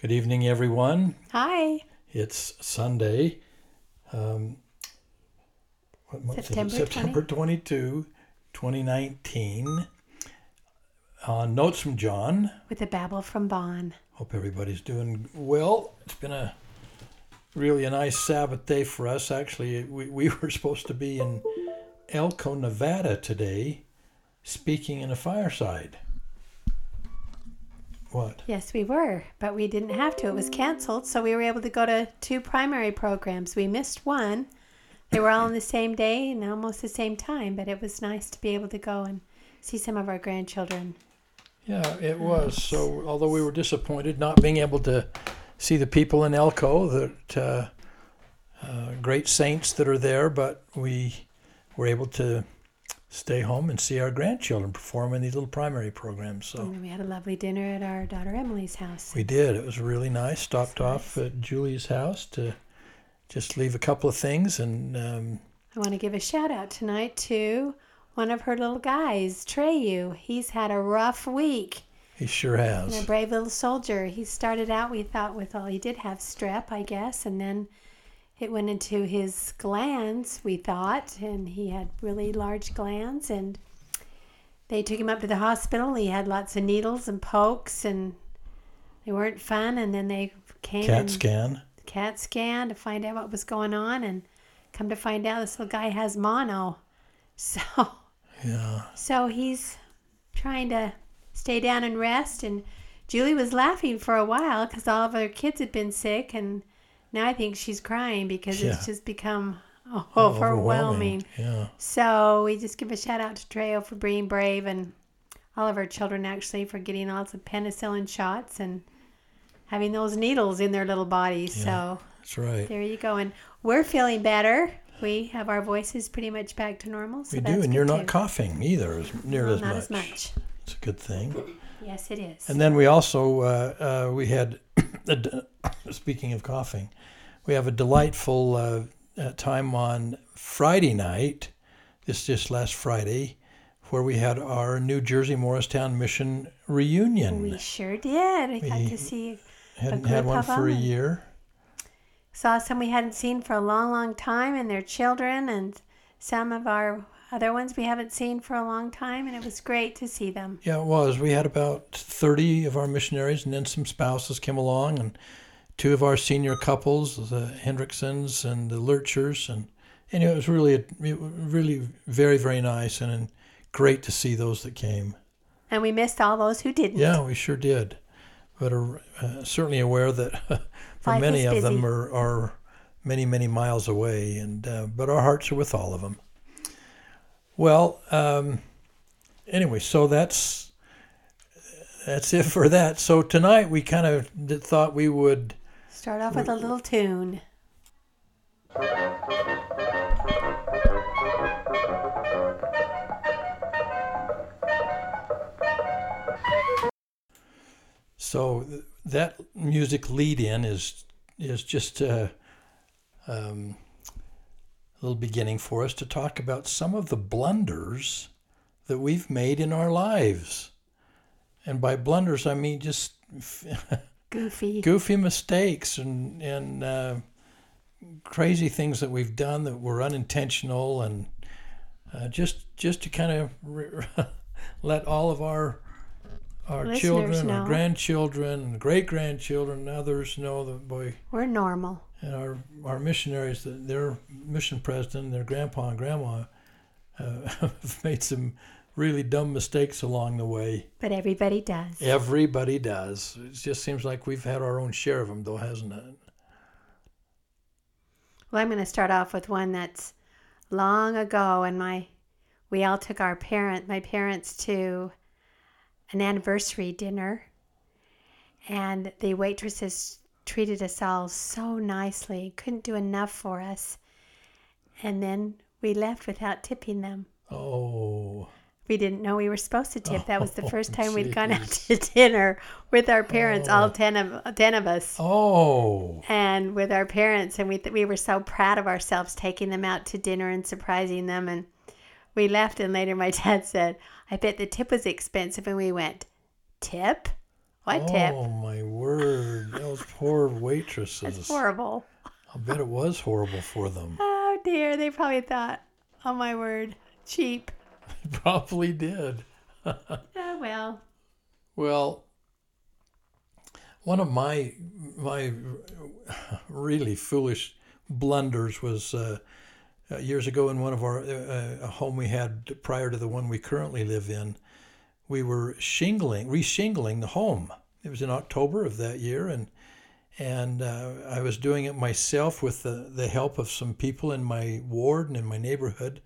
Good evening, everyone. Hi. It's Sunday, um, what month is it? September September 22, 2019. Uh, notes from John. With a babble from Bon. Hope everybody's doing well. It's been a really a nice Sabbath day for us. Actually, we, we were supposed to be in Elko, Nevada today, speaking in a fireside. What? Yes, we were, but we didn't have to. It was canceled, so we were able to go to two primary programs. We missed one. They were all on the same day and almost the same time, but it was nice to be able to go and see some of our grandchildren. Yeah, it was. So, although we were disappointed not being able to see the people in Elko, that uh, uh, great saints that are there, but we were able to stay home and see our grandchildren perform in these little primary programs. So And we had a lovely dinner at our daughter Emily's house. we did. It was really nice. Stopped off at Julie's house to just leave a couple of things, and um, I want to give a shout out tonight to one of her little guys, Treyu. He's had a rough week. he sure And a brave little soldier. He started out, we thought, with all he did have strep, I guess, and then it went into his glands, we thought, and he had really large glands. And they took him up to the hospital. He had lots of needles and pokes, and they weren't fun. And then they came Cat scan. CAT scan to find out what was going on, and come to find out this little guy has mono. So. Yeah. So he's trying to stay down and rest. And Julie was laughing for a while because all of her kids had been sick. And now I think she's crying because Yeah. it's just become overwhelming. Yeah. So we just give a shout out to Treo for being brave and all of our children actually for getting lots of penicillin shots and having those needles in their little bodies. So That's right. there you go. And we're feeling better. We have our voices pretty much back to normal. So We do, and you're too. not coughing either, as near Well, as not much. as much. It's a good thing. Yes, it is. And then we also uh, uh, we had, a speaking of coughing, we have a delightful uh, uh, time on Friday night. This just last Friday, where we had our New Jersey Morristown Mission reunion. We sure did. We got to see, hadn't had one for a year. saw some we hadn't seen for a long, long time, and their children, and some of our other ones we haven't seen for a long time, and it was great to see them. Yeah, it was. We had about 30 of our missionaries, and then some spouses came along, and two of our senior couples, the Hendricksons and the Lurchers, and and it was really, it was really very, very nice, and, and great to see those that came. And we missed all those who didn't. Yeah, we sure did, but are uh, certainly aware that for many of them are, are many, many miles away, and uh, but our hearts are with all of them. Well, um, anyway, so that's that's it for that. So tonight we kind of did, thought we would. Start off with a little tune. So that music lead in is is just a, um, a little beginning for us to talk about some of the blunders that we've made in our lives. And by blunders, I mean just Goofy. goofy mistakes and and uh, crazy things that we've done that were unintentional, and uh, just just to kind of re- let all of our our Listeners children, know. our grandchildren, and great grandchildren, and others know that boy We're normal. and our our missionaries their mission president, their grandpa and grandma uh, have made some really dumb mistakes along the way. But everybody does. Everybody does. It just seems like we've had our own share of them, though, hasn't it? Well, I'm going to start off with one that's long ago, and my we all took our parent, my parents, to an anniversary dinner, and the waitresses treated us all so nicely, couldn't do enough for us, and then we left without tipping them. Oh, We didn't know we were supposed to tip. That was the Oh, first time we'd gone out to dinner with our parents, all Oh. ten of ten of us oh, and with our parents and we th- we were so proud of ourselves taking them out to dinner and surprising them and we left and later my dad said i bet the tip was expensive and we went tip what tip oh my word! Oh, poor waitresses. That's horrible. I bet it was horrible for them. Oh dear, they probably thought, oh my word, cheap. Probably did. Oh well. Well, one of my my really foolish blunders was uh, uh, years ago in one of our uh, a home we had prior to the one we currently live in. We were shingling, reshingling the home. It was in October of that year, and and uh, I was doing it myself with the, the help of some people in my ward and in my neighborhood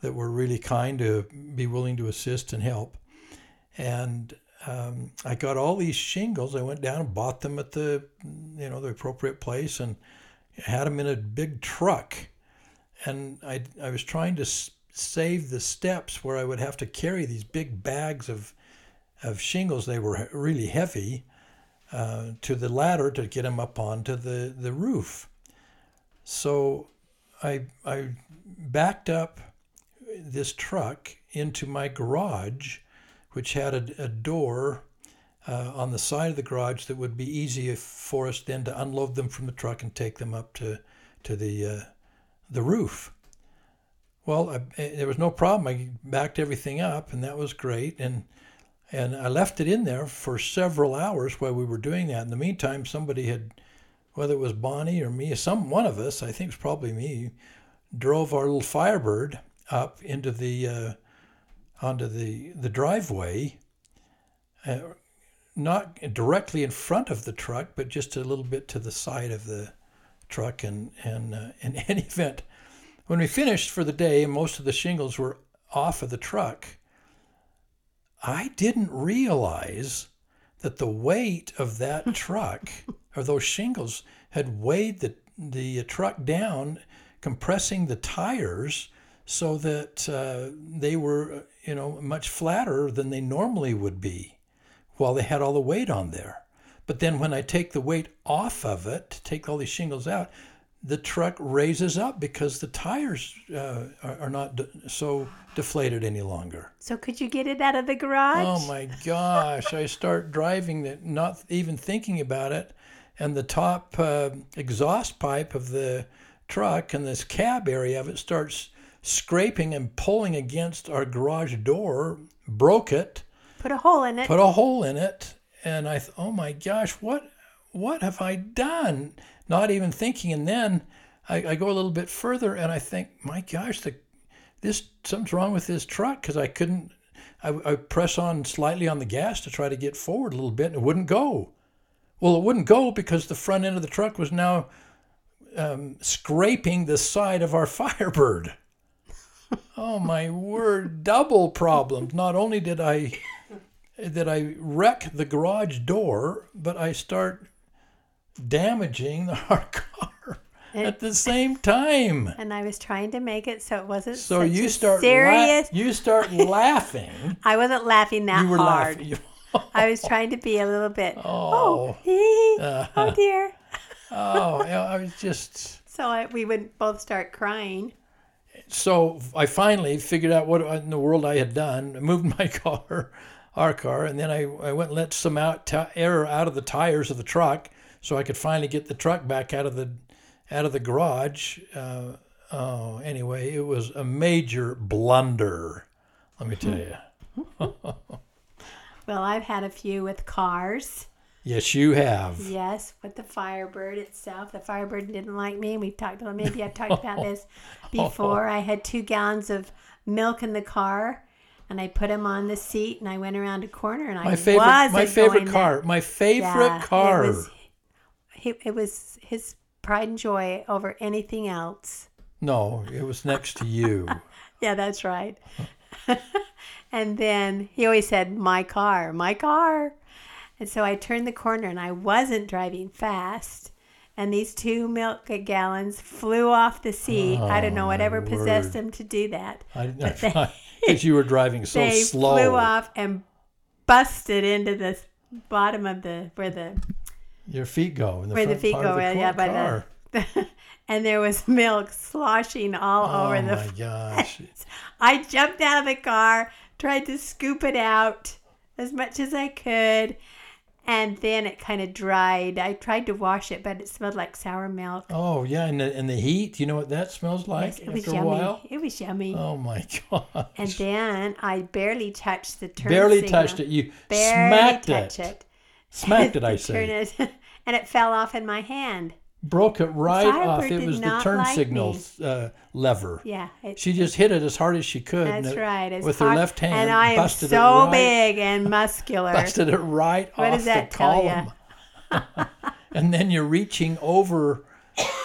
that were really kind to be willing to assist and help. And um, I got all these shingles. I went down and bought them at the, you know, the appropriate place and had them in a big truck. And I, I was trying to s- save the steps where I would have to carry these big bags of, of shingles. They were really heavy uh, to the ladder to get them up onto the, the roof. So I, I backed up this truck into my garage which had a, a door uh, on the side of the garage that would be easy for us then to unload them from the truck and take them up to to the uh, the roof. Well, I, there was no problem. I backed everything up, and that was great. And and I left it in there for several hours while we were doing that. In the meantime, somebody had, whether it was Bonnie or me, some one of us, I think it was probably me, drove our little Firebird up into the uh, onto the, the driveway, uh, not directly in front of the truck, but just a little bit to the side of the truck. And, and uh, in any event, when we finished for the day and most of the shingles were off of the truck, I didn't realize that the weight of that truck, or those shingles, had weighed the, the truck down, compressing the tires so that uh, they were, you know, much flatter than they normally would be while they had all the weight on there. But then when I take the weight off of it, to take all these shingles out, the truck raises up because the tires uh, are, are not de- so deflated any longer. So could you get it out of the garage? Oh my gosh! I start driving it, not even thinking about it, and the top uh, exhaust pipe of the truck and this cab area of it starts scraping and pulling against our garage door. Broke it, Put a hole in it. put a hole in it, and I thought, oh my gosh, what what have I done? Not even thinking, and then I, I go a little bit further, and I think, my gosh, the this something's wrong with this truck because I couldn't. I, I press on slightly on the gas to try to get forward a little bit, and it wouldn't go. Well, it wouldn't go because the front end of the truck was now um, scraping the side of our Firebird. Oh my word! Double problems. Not only did I did I wreck the garage door, but I start damaging our car at the same time. and I was trying to make it so it wasn't So you start la- you start laughing. I wasn't laughing that you were hard. laughing. I was trying to be a little bit. Oh. Oh, oh dear. oh, I was just So I, we would both start crying. So I finally figured out what in the world I had done. I moved my car, our car, and then I, I went and let some out t- air out of the tires of the truck so I could finally get the truck back out of the out of the garage. Uh, oh, anyway, it was a major blunder. Let me tell you. Well, I've had a few with cars. Yes, you have. Yes, with the Firebird itself. The Firebird didn't like me. We've talked about maybe I've talked about this before. I had two gallons of milk in the car, and I put them on the seat, and I went around a corner, and I My favorite, wasn't my favorite car. My favorite Yeah, car. It was, it was his pride and joy over anything else. No, it was next to you. Yeah, that's right. and then he always said, My car, my car. And so I turned the corner and I wasn't driving fast. And these two milk gallons flew off the seat. I don't know Oh, whatever possessed them to do that. Because you were driving so they slow. They flew off and busted into the bottom of the where the Your feet go in the where the feet go. the yeah, by the and there was milk sloshing all oh over the my gosh! I jumped out of the car, tried to scoop it out as much as I could, and then it kind of dried. I tried to wash it, but it smelled like sour milk. Oh yeah, and the, and the heat. You know what that smells like Yes, it was after a yummy. while. It was yummy. Oh my god! and then I barely touched the turn. barely signal. touched it. You Barely smacked touched it. it. Smacked it. I say. it, and it fell off in my hand. Broke it right off. It was the turn like signal uh, lever. Yeah, it, She just hit it as hard as she could. that's it- right. It's with hard, her left hand, and I am busted so it right, big and muscular. busted it right What off the column. and then you're reaching over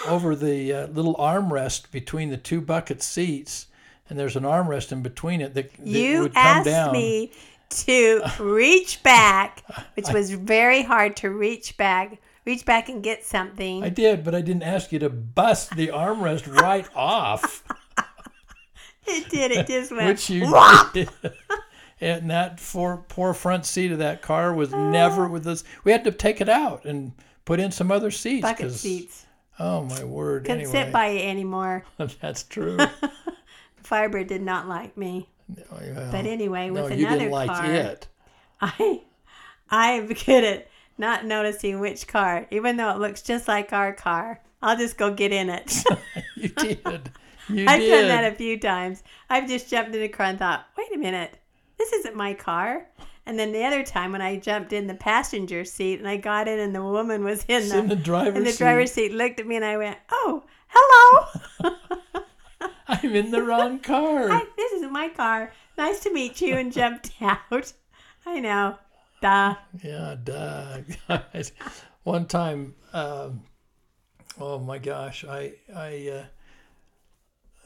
over the uh, little armrest between the two bucket seats, and there's an armrest in between it that, that You would come asked down. me to reach back, which was very hard to reach back. Reach back and get something. I did, but I didn't ask you to bust the armrest right off, it did. It just went. which you whop. did. And that poor, poor front seat of that car was ah. never with us. We had to take it out and put in some other seats. bucket seats. Oh my word! Couldn't anyway, sit by it anymore. that's true. Firebird did not like me. Oh, well, But anyway, with no, you another didn't like car, it. I I'm good at not noticing which car, even though it looks just like our car. I'll just go get in it. You did. You I've did. done that a few times. I've just jumped in a car and thought, wait a minute, this isn't my car. And then the other time when I jumped in the passenger seat and I got in and the woman was in the, in the driver's in the seat. driver's seat, looked at me and I went, oh, hello. I'm in the wrong car. Hi, this isn't my car. Nice to meet you and jumped out. I know. Duh. Yeah, duh. One time, um, oh my gosh, I, I,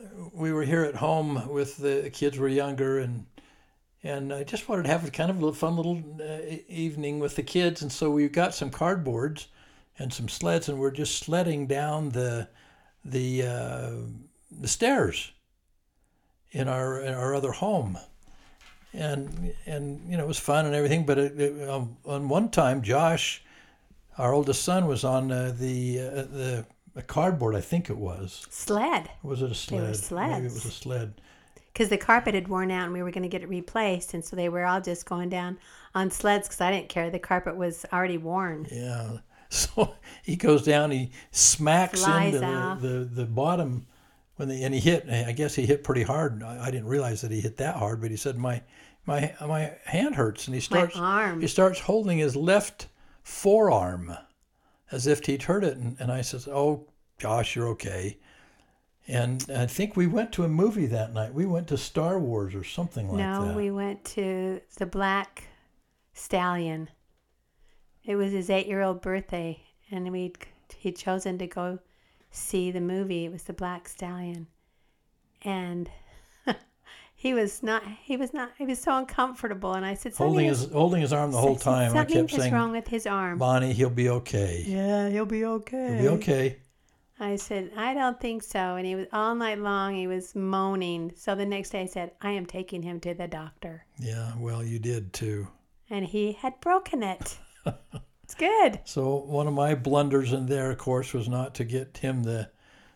uh, we were here at home with the, kids were younger, and and I just wanted to have a kind of a fun little uh, evening with the kids, and so we got some cardboards and some sleds, and we're just sledding down the the uh, the stairs in our in our other home and and you know it was fun and everything. But it, it, um, on one time, Josh, our oldest son, was on uh, the uh, the a cardboard. I think it was. Sled. Was it a sled? Maybe it was a sled. Because the carpet had worn out and we were going to get it replaced. And so they were all just going down on sleds because I didn't care. The carpet was already worn. Yeah. So he goes down. He smacks Flies into the, the the bottom when the and he hit. I guess he hit pretty hard. I, I didn't realize that he hit that hard, but he said my my my hand hurts, and he starts he starts holding his left forearm as if he'd hurt it. And, and I says, Oh, Josh, you're okay. And I think we went to a movie that night. We went to Star Wars or something like no, that. No, we went to the Black Stallion. It was his eight year old birthday. And we'd, he'd chosen to go see the movie. It was the Black Stallion. And he was not, he was not, he was so uncomfortable. And I said, holding is, his holding his arm the whole I time. I Something kept is saying, wrong with his arm. Bonnie, he'll be okay. Yeah, he'll be okay. He'll be okay. I said, I don't think so. And he was all night long, he was moaning. So the next day I said, I am taking him to the doctor. Yeah, well, you did too. And he had broken it. it's good. So one of my blunders in there, of course, was not to get him the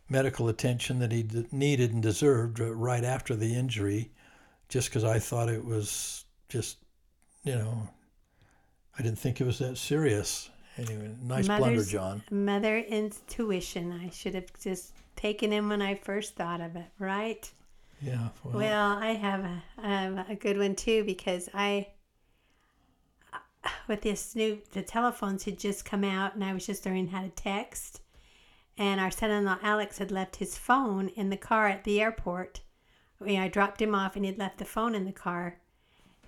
medical attention that he d- needed and deserved uh, right after the injury, just because I thought it was just, you know, I didn't think it was that serious. Anyway, nice blunder, John. Mother intuition. I should have just taken him when I first thought of it, right? Yeah. Well, Well, I have a, um, a good one too because I, with this new, the telephones had just come out and I was just learning how to text. And our son in law Alex had left his phone in the car at the airport. I, mean, I dropped him off and he'd left the phone in the car.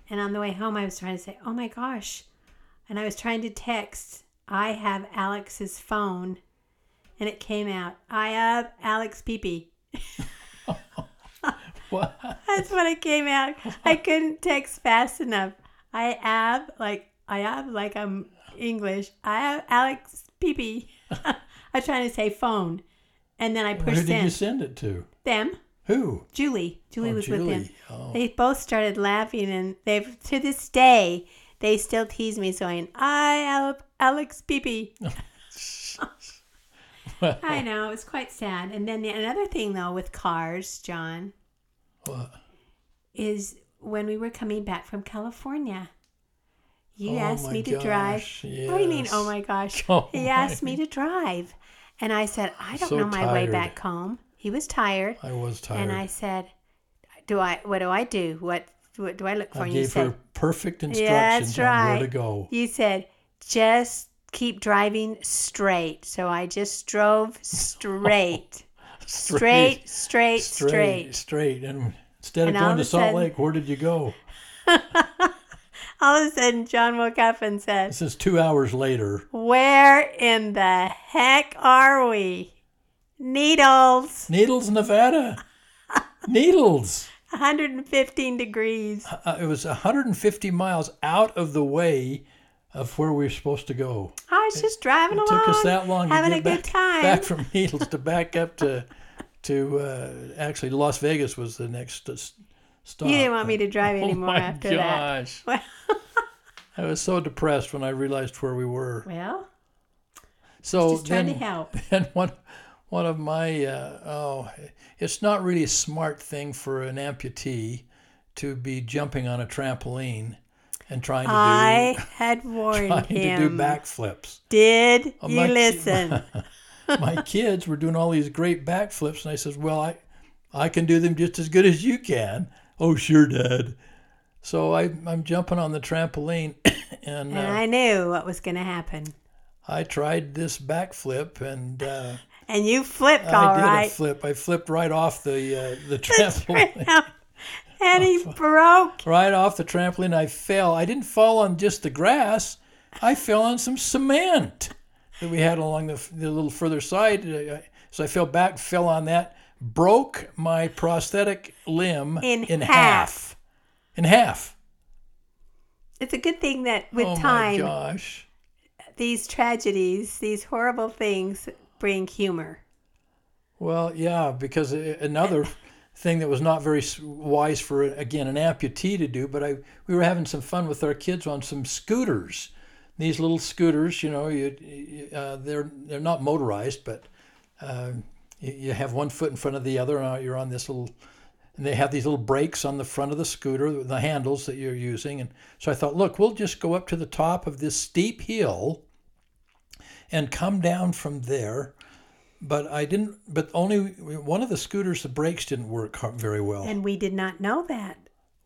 And on the way home, I was trying to say, oh my gosh. And I was trying to text, I have Alex's phone. And it came out, I have Alex Peepee. what? That's what it came out. I couldn't text fast enough. I have like I have like I'm English. I have Alex Peepee. I was trying to say phone, and then I pushed. Who did you send. send it to? Them, Who? Julie. Julie Oh, was with them. Oh. They both started laughing, and they've to this day they still tease me, saying I Alex Peepee. Well, I know it's quite sad. And then the, another thing though with cars, John. what? is when we were coming back from California. You Oh asked me to drive. gosh, What do you mean, oh my gosh? Oh he asked me to drive. And I said, I don't So know my way back home. He was tired. I was tired. And I said, Do I what do I do? What what do I look for? I and you gave said her perfect Yeah, instructions that's on where to go. you said, just keep driving straight. So I just drove straight. straight, straight, straight. straight, straight. And instead of And going to Salt sudden- Lake, where did you go? All of a sudden John woke up and said, This is two hours later. Where in the heck are we? Needles. Needles, Nevada. Needles. 115 degrees. Uh, it was 150 miles out of the way of where we were supposed to go. I was just driving It along. took us that long having to a get good back, time. back from Needles to back up to to uh, actually Las Vegas was the next uh, stop. you didn't want me to drive oh anymore my after that. gosh! Well, I was so depressed when I realized where we were. well So just trying then, to help. and one one of my uh, oh, it's not really a smart thing for an amputee to be jumping on a trampoline and trying to I do I had warned trying to do backflips. Did Oh, you my listen? my kids were doing all these great backflips, and I says, "Well, I, I can do them just as good as you can." Oh, sure, Dad. So I, I'm jumping on the trampoline, and and uh, I knew what was going to happen. I tried this backflip, and uh, And you flipped I all did right. a flip. I flipped right off the uh, the trampoline, and he broke. right off the trampoline. I fell. I didn't fall on just the grass. I fell on some cement that we had along the, the little further side. So I fell back, fell on that, broke my prosthetic limb In half. half. In half. It's a good thing that with oh my time, gosh. these tragedies, these horrible things bring humor. Well, yeah, because another thing that was not very wise for again an amputee to do, but I we were having some fun with our kids on some scooters. These little scooters, you know, you, you uh, they're they're not motorized, but uh, you, have one foot in front of the other, and uh, you're on this little. And they have these little brakes on the front of the scooter, the handles that you're using. And so I thought, look, we'll just go up to the top of this steep hill and come down from there but I didn't. But only one of the scooters, the brakes didn't work very well. And we did not know that.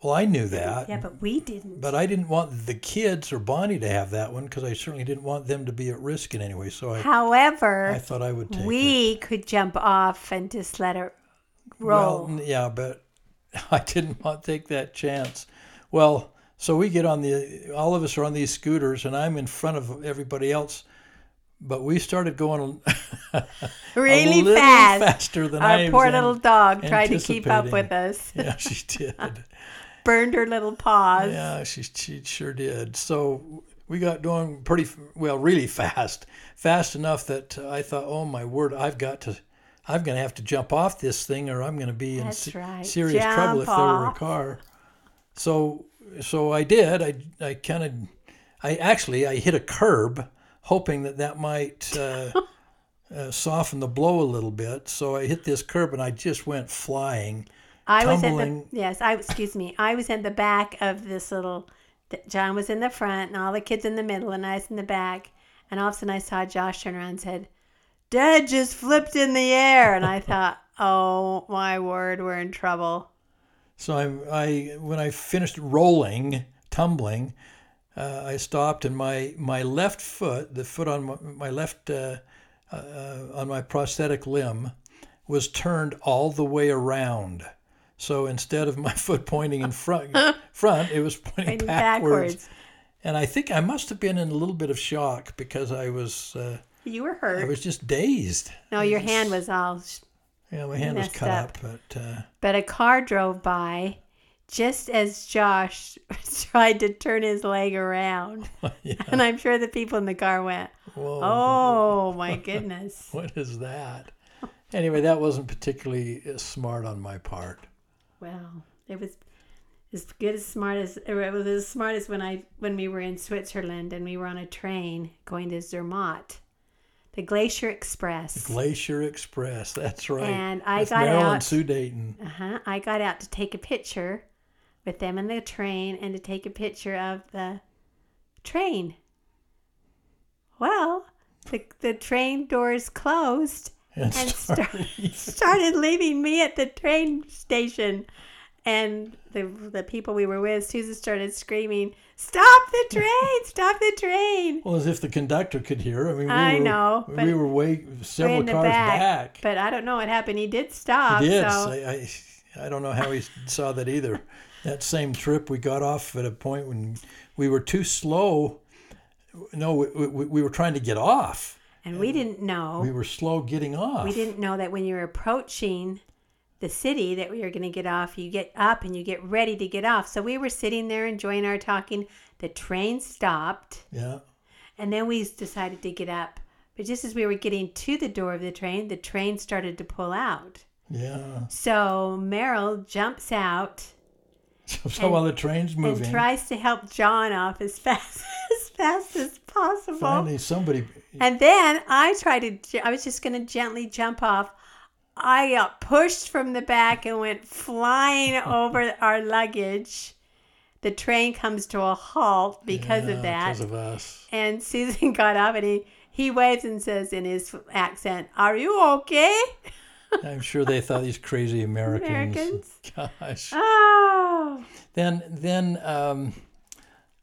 Well, I knew that, Yeah, but we didn't. but I didn't want the kids or Bonnie to have that one because I certainly didn't want them to be at risk in any way. So I, However, I thought I would take it. we could jump off and just let it roll. Well, yeah, but I didn't want to take that chance. Well, so we get on the. All of us are on these scooters, and I'm in front of everybody else. But we started going really fast. faster than Our I poor little dog tried to keep up with us. Yeah, she did. Burned her little paws. Yeah, she, she sure did. So we got going pretty well, really fast, fast enough that I thought, oh my word, I've got to, I'm going to have to jump off this thing, or I'm going to be in se- right. serious trouble if there were a car. So, so I did. I, I kind of, I actually I hit a curb, hoping that that might. Uh, Uh, soften the blow a little bit, so I hit this curb and I just went flying. I was at the yes. I excuse me. I was in the back of this little. John was in the front, and all the kids in the middle, and I was in the back. And all of a sudden, I saw Josh turn around and said, "Dad just flipped in the air," and I thought, "Oh my word, we're in trouble." So I, I when I finished rolling, tumbling, uh, I stopped, and my my left foot, the foot on my, my left uh, uh, on my prosthetic limb, was turned all the way around. So instead of my foot pointing in front, front, it was pointing backwards. backwards. And I think I must have been in a little bit of shock because I was uh, You were hurt. I was just dazed. no, your hand was all. Yeah, my hand was cut up. up, but uh, But a car drove by, just as Josh tried to turn his leg around, yeah. and I'm sure the people in the car went, Whoa. "Oh my goodness." What is that? Anyway, that wasn't particularly uh, smart on my part. Well, it was as good as smart as it was as smart as when I when we were in Switzerland and we were on a train going to Zermatt, the Glacier Express. Glacier Express, that's right. And I With got Marilyn out- Sue Dayton. uh-huh. I got out to take a picture with them in the train and to take a picture of the train. Well, the, the train doors closed And and start- start, started leaving me at the train station. And the the people we were with, Susan started screaming, "Stop the train! Stop the train!" well, as if the conductor could hear. I mean, we I were, know, we were way several the cars back, back. But I don't know what happened. He did stop. He did. So I, I, I don't know how he saw that either. That same trip, we got off at a point when we were too slow. No, we, we, we were trying to get off. And we didn't know. We were slow getting off. We didn't know that when you're approaching the city that we were going to get off, you get up and you get ready to get off. So we were sitting there enjoying our talking. The train stopped, Yeah. and then we decided to get up. But just as we were getting to the door of the train, the train started to pull out. Yeah. So Meryl jumps out So, so while the train's moving, and tries to help John off as fast as fast as possible. finally somebody. And then I tried to, I was just going to gently jump off. I got pushed from the back and went flying over our luggage. The train comes to a halt because Yeah, of that. Because of us. and Susan got up and he, he waves and says in his accent, Are you okay? I'm sure they thought these crazy Americans. Americans. Gosh. Oh, Then, then, um,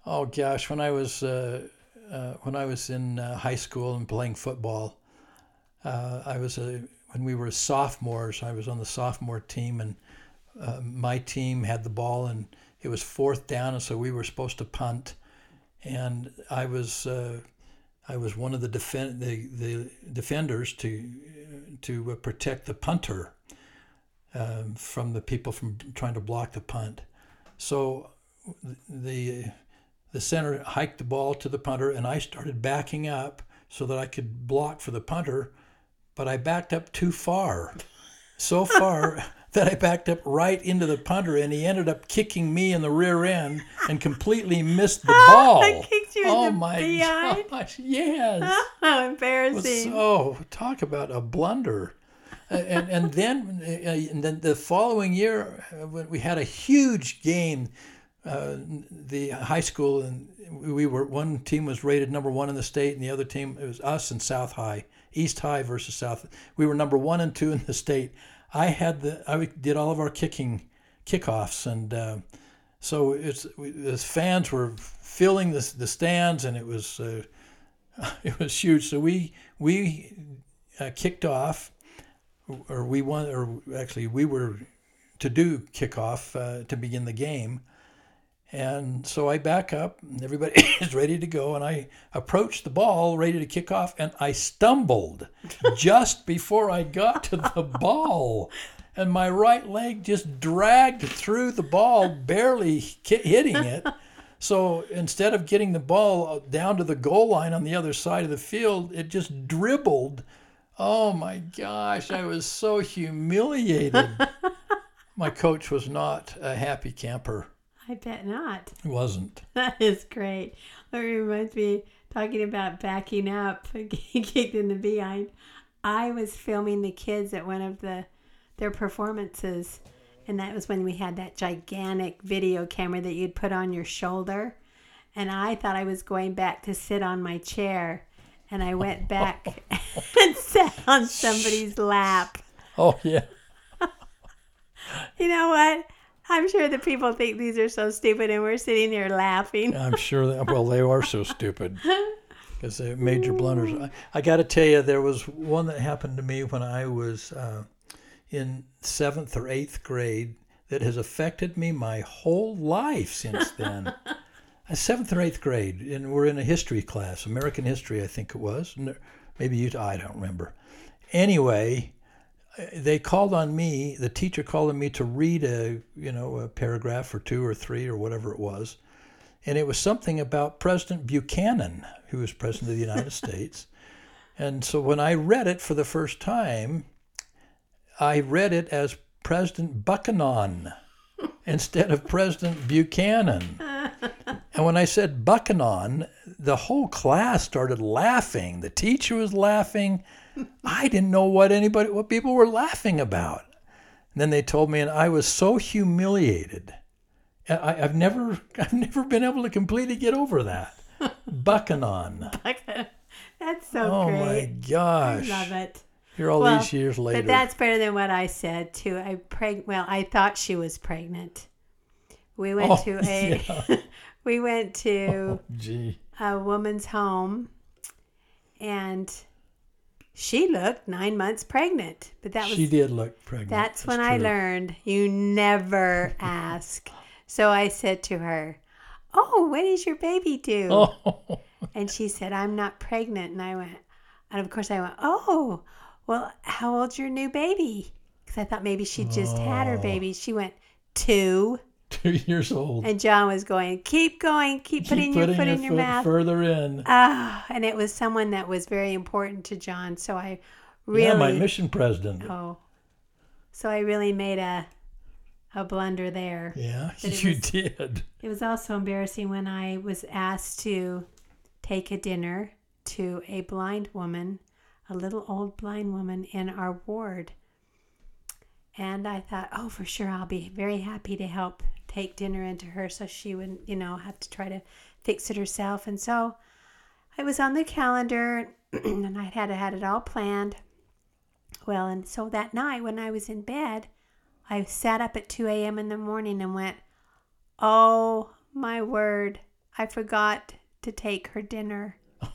oh gosh, when I was uh, uh, when I was in uh, high school and playing football, uh, I was a when we were sophomores. I was on the sophomore team, and uh, my team had the ball, and it was fourth down, and so we were supposed to punt, and I was. Uh, I was one of the defend the, the defenders to to protect the punter um, from the people from trying to block the punt. So the the center hiked the ball to the punter, and I started backing up so that I could block for the punter, but I backed up too far, so far that I backed up right into the punter, and he ended up kicking me in the rear end and completely missed the ball. I kicked you in oh the my behind. gosh! Yes. how embarrassing. so talk about a blunder. And and then uh, and then the following year uh, we had a huge game, uh, the high school and we were one team was rated number one in the state and the other team it was us and South High, East High versus South. We were number one and two in the state. I had the I did all of our kicking kickoffs and. Uh, so it's we, the fans were filling the, the stands and it was uh, it was huge. So we we uh, kicked off, or we won, or actually we were to do kickoff uh, to begin the game. And so I back up, and everybody is ready to go, and I approach the ball, ready to kick off, and I stumbled just before I got to the ball, and my right leg just dragged through the ball, barely hitting it. So instead of getting the ball uh, down to the goal line on the other side of the field, it just dribbled. Oh my gosh, I was so humiliated. my coach was not a happy camper. I bet not. It wasn't. That is great. That reminds me, talking about backing up, getting kicked in the behind. I was filming the kids at one of the their performances, and that was when we had that gigantic video camera that you'd put on your shoulder. And I thought I was going back to sit on my chair, and I went back and sat on somebody's lap. Oh yeah. You know what? I'm sure the people think these are so stupid, and we're sitting here laughing. I'm sure that well they are so stupid because they're major blunders. I, I got to tell you, there was one that happened to me when I was uh, in seventh or eighth grade that has affected me my whole life since then. Uh, seventh or eighth grade, and we're in a history class, American history, I think it was. Maybe you, I don't remember. Anyway, they called on me. The teacher called on me to read a, you know, a paragraph or two or three or whatever it was, and it was something about President Buchanan, who was president of the United States. And so when I read it for the first time, I read it as President Buchanan instead of President Buchanan. And when I said Buchanan, the whole class started laughing. The teacher was laughing. I didn't know what anybody, what people were laughing about. And then they told me, and I was so humiliated. I, I've never, I've never been able to completely get over that. bucking on. That's so oh my great. gosh! I love it. Here all Well, these years later. But that's better than what I said too. I preg well, I thought she was pregnant. We went Oh, to a we went to oh, gee. a woman's home and she looked nine months pregnant. But that was she did look pregnant. that's when I learned you never ask. So I said to her, Oh, when is your baby due? Oh, And she said, I'm not pregnant. And I went, and of course I went, Oh, well, how old's your new baby? Because I thought maybe she just had her Oh. baby. She went, Two. two years old. And John was going, Keep going, keep, Keep putting, your foot in your foot mouth. further in. Ah, and it was someone that was very important to John. So I really, Yeah, my mission president. oh, so I really made a, a blunder there. Yeah, you was- did. It was also embarrassing when I was asked to take a dinner to a blind woman, a little old blind woman in our ward. And I thought, oh, for sure, I'll be very happy to help take dinner into her so she wouldn't, you know, have to try to fix it herself. And so I was on the calendar and I had had it all planned. Well, and so that night when I was in bed, I sat up at 2 a.m. in the morning and went, Oh my word, I forgot to take her dinner.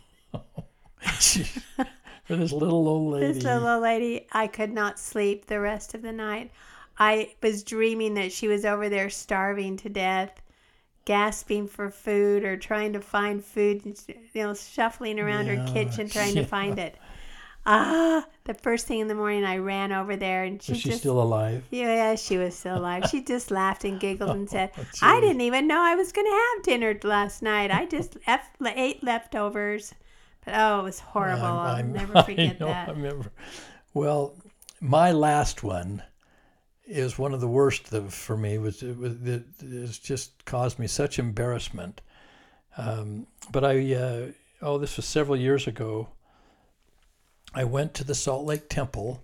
For this little old lady. This little old lady, I could not sleep the rest of the night. I was dreaming that she was over there starving to death, gasping for food or trying to find food, you know, shuffling around Yeah, her kitchen trying yeah. to find it. Ah, the first thing in the morning, I ran over there and she Was she just still alive? Yeah, she was still alive. She just laughed and giggled and said, Oh, I didn't even know I was going to have dinner last night. I just F- ate leftovers. But oh, it was horrible. I'm- I'll I'm- never I forget know, that. I remember. Well, my last one is one of the worst of, for me. Was it was it, it's just caused me such embarrassment. Um, but I uh, oh, this was several years ago. I went to the Salt Lake Temple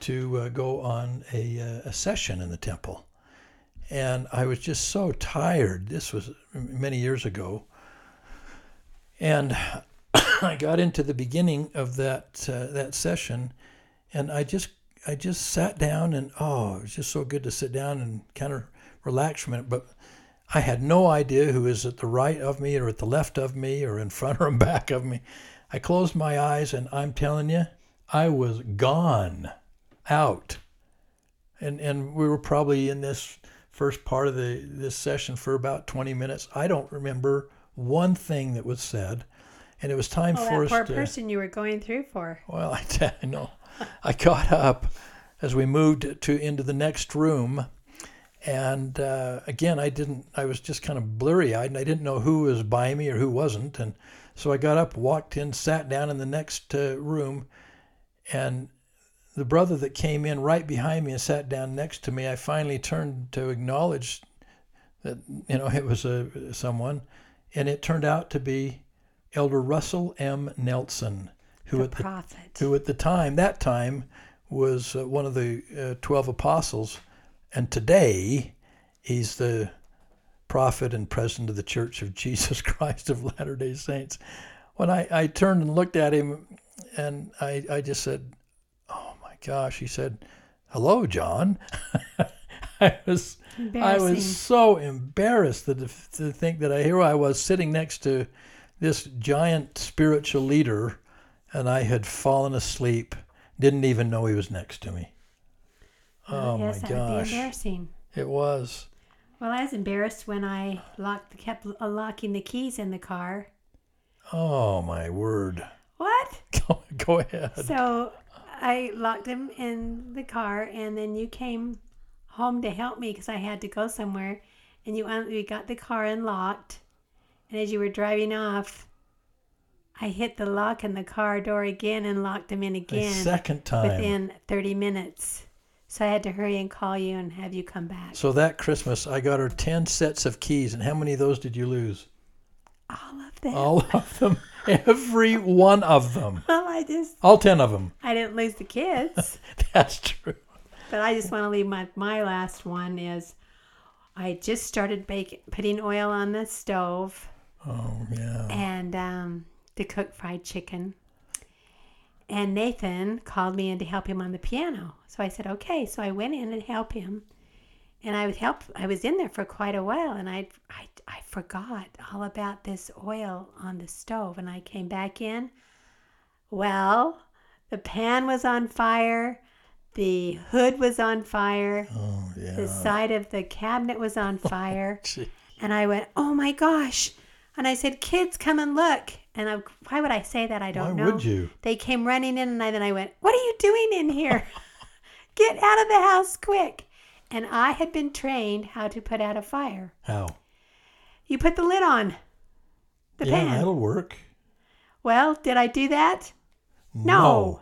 to uh, go on a, uh, a session in the temple, and I was just so tired. This was many years ago, and I got into the beginning of that uh, that session, and I just I just sat down and oh, it was just so good to sit down and kind of relax for a minute. But I had no idea who was at the right of me or at the left of me or in front or in back of me. I closed my eyes and I'm telling you, I was gone, out, and and we were probably in this first part of the this session for about 20 minutes. I don't remember one thing that was said, and it was time Oh, for that us poor to. person you were going through for. Well, I, t- I know. I got up as we moved to into the next room, and uh, again, I didn't. I was just kind of blurry-eyed, and I didn't know who was by me or who wasn't. And so I got up, walked in, sat down in the next uh, room, and the brother that came in right behind me and sat down next to me, I finally turned to acknowledge that you know it was a someone, and it turned out to be Elder Russell M. Nelson, who The at the who at the time, that time, was uh, one of the uh, 12 apostles. And today, he's the prophet and president of the Church of Jesus Christ of Latter day Saints. When I, I turned and looked at him, and I, I just said, Oh my gosh, he said, Hello, John. I was. I was so embarrassed to, to think that I, here I was sitting next to this giant spiritual leader, and I had fallen asleep. Didn't even know he was next to me. Oh, oh yes, my that would be gosh, embarrassing. it was. Well, I was embarrassed when I locked, kept uh, locking the keys in the car. Oh my word. What? Go, go ahead. So I locked him in the car, and then you came home to help me because I had to go somewhere. And you uh, un- we got the car unlocked, and as you were driving off, I hit the lock in the car door again and locked him in A again second time. within 30 minutes. So I had to hurry and call you and have you come back. So that Christmas, I got her 10 sets of keys. And how many of those did you lose? All of them. All of them. Every one of them. Well, I just All 10 of them. I didn't lose the kids. That's true. But I just want to leave my my last one is I just started baking, putting oil on the stove, Oh yeah. and um, to cook fried chicken. And Nathan called me in to help him on the piano. So I said, okay. So I went in and helped him. And I was help. I was in there for quite a while, and I, I, I forgot all about this oil on the stove. And I came back in. Well, the pan was on fire, the hood was on fire, Oh yeah. the side of the cabinet was on oh, fire. Gee. And I went, "Oh my gosh!" And I said, "Kids, come and look." And I, why would I say that? I don't know. Why would you? They came running in, and I, then I went, "What are you doing in here? Get out of the house quick!" And I had been trained how to put out a fire. How? You put the lid on the yeah, pan. that'll work. Well, did I do that? No.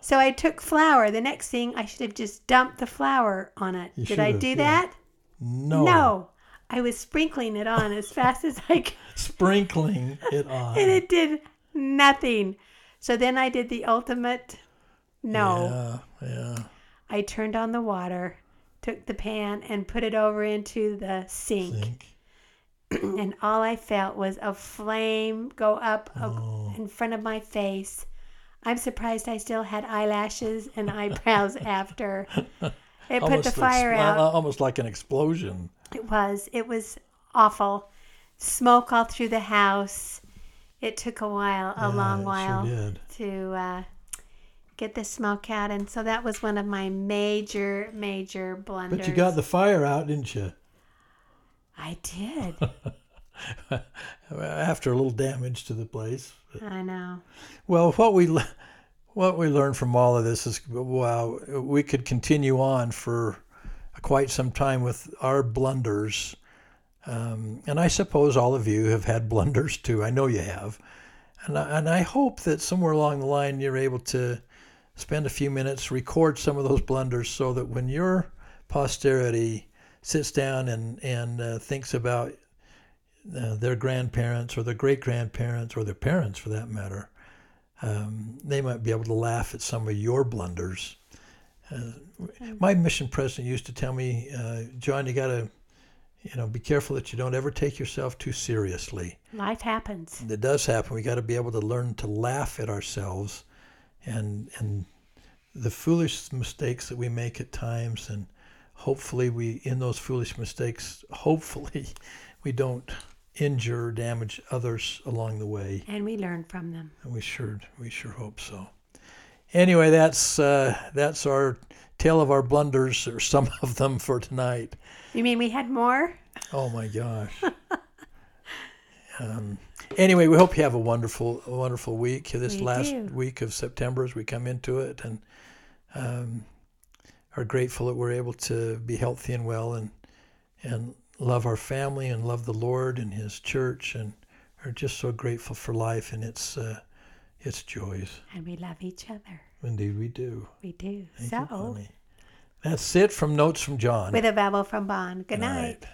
So I took flour. The next thing, I should have just dumped the flour on it. You did I do yeah. that? No. No. I was sprinkling it on as fast as I could. Sprinkling it on. and it did nothing. So then I did the ultimate no. Yeah. Yeah. I turned on the water, took the pan, and put it over into the sink. Think. and all I felt was a flame go up Oh. in front of my face. I'm surprised I still had eyelashes and eyebrows after. It put the fire sp- out. Uh, almost like an explosion. It was. It was awful. Smoke all through the house. It took a while, a Yeah, long while, Sure to uh, get the smoke out, and so that was one of my major, major blunders. But you got the fire out, didn't you? I did. After a little damage to the place. I know. Well, what we what we learned from all of this is wow, we could continue on for quite some time with our blunders, um, and I suppose all of you have had blunders too. I know you have, and I, and I hope that somewhere along the line you're able to spend a few minutes record some of those blunders so that when your posterity sits down and and uh, thinks about uh, their grandparents or their great grandparents or their parents for that matter, um, they might be able to laugh at some of your blunders. Uh, my mission president used to tell me, uh, John, you got to, you know, be careful that you don't ever take yourself too seriously. Life happens. It does happen. We got to be able to learn to laugh at ourselves, and and the foolish mistakes that we make at times, and hopefully we, in those foolish mistakes, hopefully we don't injure or damage others along the way. And we learn from them. And we sure we sure hope so. Anyway, that's uh, that's our tale of our blunders, or some of them for tonight. You mean we had more? Oh my gosh. um, anyway, we hope you have a wonderful, wonderful week. This We last do. week of September, as we come into it, and um, are grateful that we're able to be healthy and well, and and love our family and love the Lord and His church, and are just so grateful for life and its uh, its joys. And we love each other. Indeed, we do. We do. Thank so, you. That's it from Notes from John. with a babble from Bond. Good Good night. night.